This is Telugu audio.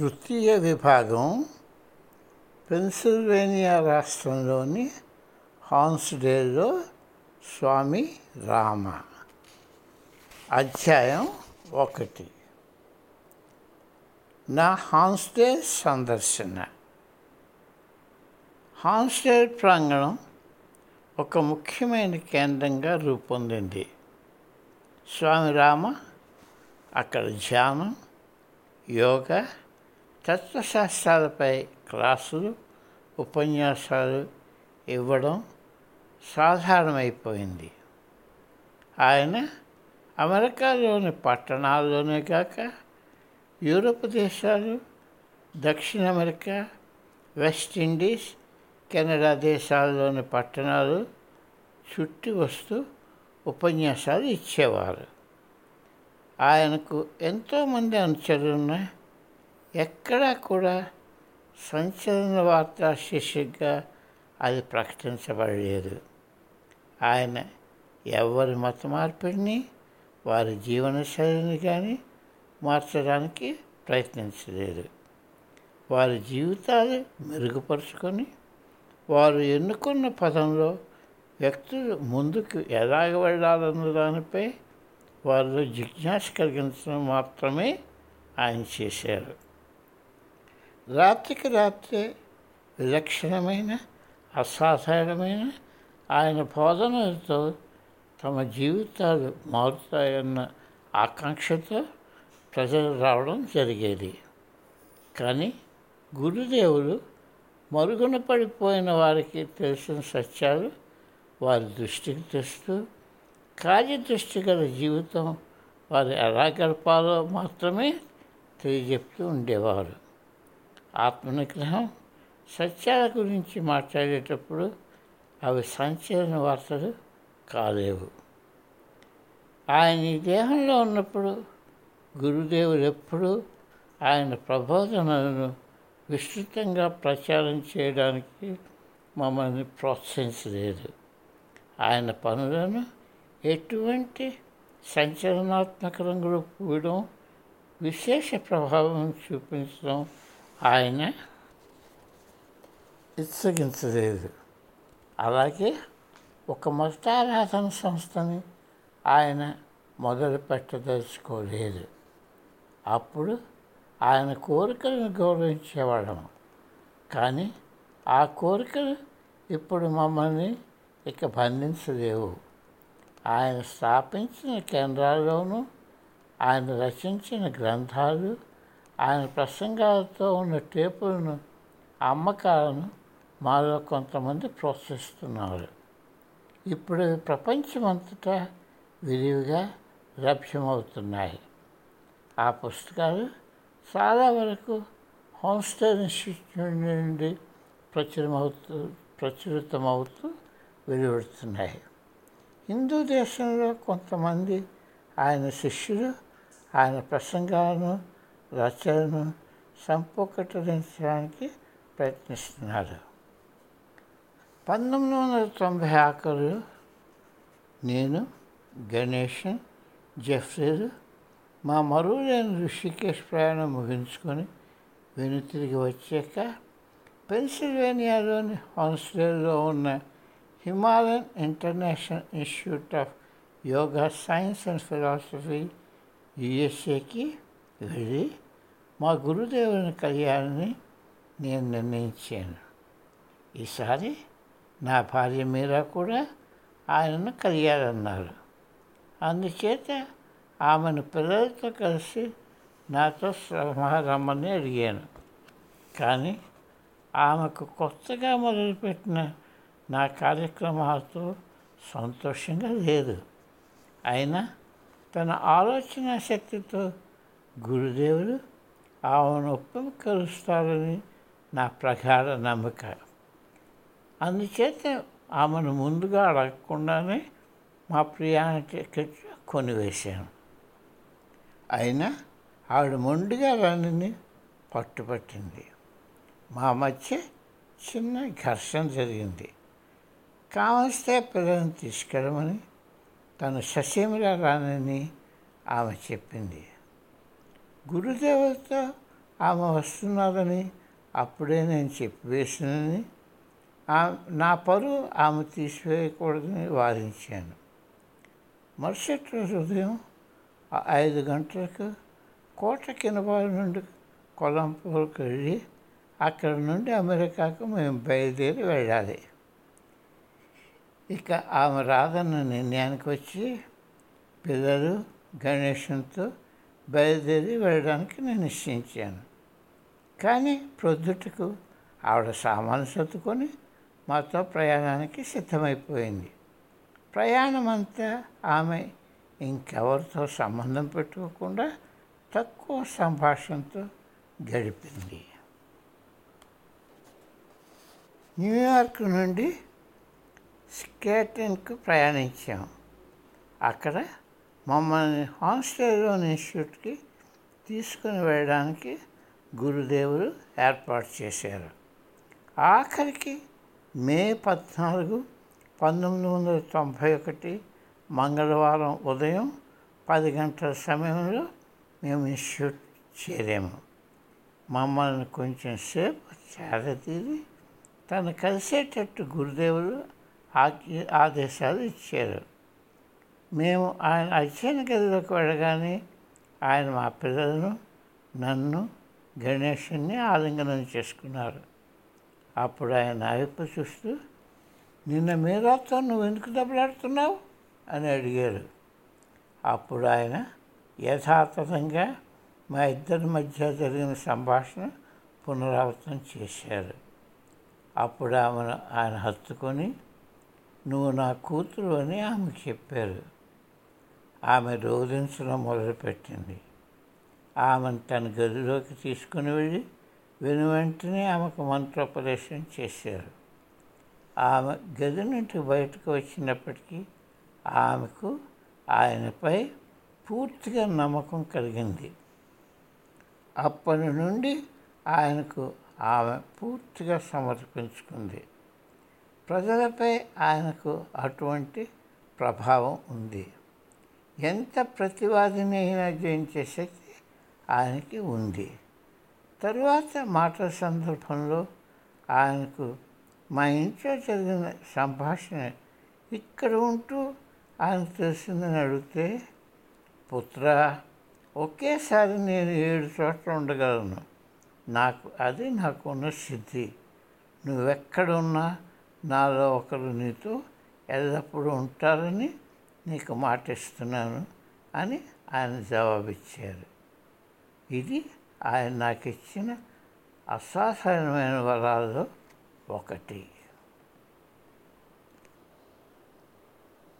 తృతీయ విభాగం పెన్సిల్వేనియా రాష్ట్రంలోని హాన్స్డేల్లో స్వామి రామ. అధ్యాయం ఒకటి. నా హాన్స్డే సందర్శన. హాన్స్డే ప్రాంగణం ఒక ముఖ్యమైన కేంద్రంగా రూపొందింది. స్వామి రామ అక్కడ ధ్యానం యోగా తత్వశాస్త్రాలపై క్లాసులు ఉపన్యాసాలు ఇవ్వడం సాధారణమైపోయింది. ఆయన అమెరికాలోని పట్టణాల్లోనే కాక యూరప్ దేశాలు దక్షిణ అమెరికా వెస్ట్ ఇండీస్ కెనడా దేశాల్లోని పట్టణాలు చుట్టి వస్తూ ఉపన్యాసాలు ఇచ్చేవారు. ఆయనకు ఎంతోమంది అనుచరులున్న ఎక్కడా కూడా సంచలన వార్తా శీర్షికగా అది ప్రకటించబడలేదు. ఆయన ఎవరి మత మార్పిడిని వారి జీవన శైలిని కానీ మార్చడానికి ప్రయత్నించలేదు. వారి జీవితాలు మెరుగుపరుచుకొని వారు ఎన్నుకున్న పదంలో వ్యక్తులు ముందుకు ఎలాగ వెళ్ళాలన్న దానిపై వారిలో జిజ్ఞాస కలిగించడం మాత్రమే ఆయన చేశారు. రాత్రికి రాత్రే విలక్షణమైన అసాధారణమైన ఆయన బోధనలతో తమ జీవితాలు మారుతాయన్న ఆకాంక్షతో ప్రజలు రావడం జరిగేది. కానీ గురుదేవులు మరుగున పడిపోయిన వారికి తెలిసిన సత్యాలు వారి దృష్టికి తెస్తూ కార్యదృష్టి గల జీవితం వారు ఎలా గడపాలో మాత్రమే తెలియజెప్తూ ఉండేవారు. ఆత్మనిగ్రహం సత్యాల గురించి మాట్లాడేటప్పుడు అవి సంచలన వార్తలు కాలేవు. ఆయన ఈ దేహంలో ఉన్నప్పుడు గురుదేవులు ఎప్పుడూ ఆయన ప్రబోధనలను విస్తృతంగా ప్రచారం చేయడానికి మమ్మల్ని ప్రోత్సహించలేదు. ఆయన పనులను ఎటువంటి సంచలనాత్మక రంగులు పూయడం విశేష ప్రభావం చూపించడం ఆయన ఇచ్చగించలేదు అలాగే ఒక మతారాధన సంస్థని ఆయన మొదలు పెట్టదలుచుకోలేదు. అప్పుడు ఆయన కోరికలను గౌరవించేవాళ్ళము. కానీ ఆ కోరికలు ఇప్పుడు మమ్మల్ని ఇక బంధించలేవు. ఆయన స్థాపించిన కేంద్రాల్లోనూ ఆయన రచించిన గ్రంథాలు ఆయన ప్రసంగాలతో ఉన్న టేపులను అమ్మకాలను మాలో కొంతమంది ప్రోత్సహిస్తున్నారు. ఇప్పుడు ప్రపంచమంతటా విరివిగా లభ్యమవుతున్నాయి. ఆ పుస్తకాలు చాలా వరకు హోమ్స్టే ఇన్స్టిట్యూట్ నుండి ప్రచురమవుతూ ప్రచురితమవుతూ వెలువడుతున్నాయి. హిందూ దేశంలో కొంతమంది ఆయన శిష్యులు ఆయన ప్రసంగాలను రచనను సంపుకటరించడానికి ప్రయత్నిస్తున్నారు పంతొమ్మిది వందల తొంభై ఆఖరులో నేను గణేషన్ జెఫ్రీలు మా మరువులేని ఋషికేష్ ప్రయాణం ముగించుకొని వెను తిరిగి వచ్చాక పెన్సిల్వేనియాలోని హాన్స్లేలో ఉన్న Himalayan International Institute of Yoga Science and Philosophy యుఎస్ఏకి వెళ్ళి మా గురుదేవుని కళ్యాణాన్ని నేను నిర్ణయించాను. ఈసారి నా భార్య మీరా కూడా ఆయనను కలిగారన్నారు అందుచేత ఆమెను పిల్లలతో కలిసి నాతో రమ్మని అడిగాను. కానీ ఆమెకు కొత్తగా మొదలుపెట్టిన నా కార్యక్రమాలతో సంతోషంగా లేదు. అయినా తన ఆలోచన శక్తితో గురుదేవులు ఆమెను ఒప్పింకలుస్తారని నా ప్రగాఢ నమ్మక. అందుచేత ఆమెను ముందుగా అడగకుండానే మా ప్రయాణ టికెట్ కొనివేశాను. అయినా ఆవిడ మొండిగా రానని పట్టుపట్టింది. మా మధ్య చిన్న ఘర్షణ జరిగింది. కావలిస్తే పిల్లల్ని తీసుకెళ్ళమని తను ససేమిరా రానని ఆమె చెప్పింది. గురుదేవత ఆమె వస్తున్నారని అప్పుడే నేను చెప్పివేసినని నా పరువు ఆమె తీసివేయకూడదని వాదించాను. మరుసటి రోజు ఉదయం ఐదు గంటలకు కోట కినబాల నుండి కొలంపూర్కి వెళ్ళి అక్కడ నుండి అమెరికాకు మేము బయలుదేరి వెళ్ళాలి. ఇక ఆమె రాదన్న నిర్ణయానికి వచ్చి పిల్లలు గణేషంతో బయలుదేరి వెళ్ళడానికి నేను నిశ్చయించాను. కానీ ప్రొద్దుటకు ఆవిడ సామాను సర్దుకొని మాతో ప్రయాణానికి సిద్ధమైపోయింది. ప్రయాణం అంతా ఆమె ఇంకెవరితో సంబంధం పెట్టుకోకుండా తక్కువ సంభాషణతో గడిపింది. న్యూయార్క్ నుండి స్కేటన్కు ప్రయాణించాం. అక్కడ మమ్మల్ని హాస్టల్లోని ఇన్స్టిట్యూట్కి తీసుకుని వెళ్ళడానికి గురుదేవులు ఏర్పాటు చేశారు. ఆఖరికి మే పద్నాలుగు పంతొమ్మిది వందల తొంభై ఒకటి మంగళవారం ఉదయం పది గంటల సమయంలో మేము ఇన్స్టిట్యూట్ చేరాము. మమ్మల్ని కొంచెం సేపు చేరతీరి తను కలిసేటట్టు గురుదేవులు ఆదేశాలు ఇచ్చారు. మేము ఆయన అధ్యయన గదిలోకి వెళ్ళగానే ఆయన మా పిల్లలను నన్ను గణేషుని ఆలింగనం చేసుకున్నారు. అప్పుడు ఆయన వైపు చూస్తూ నిన్న మీరాతో నువ్వు ఎందుకు దెబ్బలాడుతున్నావు? అని అడిగారు. అప్పుడు ఆయన యథాతథంగా మా ఇద్దరి మధ్య జరిగిన సంభాషణ పునరావృతం చేశారు. అప్పుడు ఆమెను ఆయన హత్తుకొని నువ్వు నా కూతురు అని ఆమె చెప్పారు. ఆమె రోధించడం మొదలుపెట్టింది. ఆమెను తన గదిలోకి తీసుకుని వెళ్ళి వెను వెంటనే ఆమెకు మంత్రోపదేశం చేశారు. ఆమె గది నుండి బయటకు వచ్చినప్పటికీ ఆమెకు ఆయనపై పూర్తిగా నమ్మకం కలిగింది. అప్పటి నుండి ఆయనకు ఆమె పూర్తిగా సమర్పించుకుంది. ప్రజలపై ఆయనకు అటువంటి ప్రభావం ఉంది. ఎంత ప్రతివాదిని అయినా జయించే శక్తి ఆయనకి ఉంది. తరువాత మాటల సందర్భంలో ఆయనకు మా ఇంట్లో జరిగిన సంభాషణ ఇక్కడ ఉంటూ ఆయన తెలిసిందని అడిగితే పుత్ర ఒకేసారి నేను ఏడు చోట్ల ఉండగలను. నాకు అది నాకున్న సిద్ధి. నువ్వెక్కడున్నా నాలో ఒకరు నీతో ఎల్లప్పుడూ ఉంటారని నీకు మాట ఇస్తున్నాను అని ఆయన జవాబిచ్చారు. ఇది ఆయన నాకు ఇచ్చిన అసాధారణమైన వరాల్లో ఒకటి.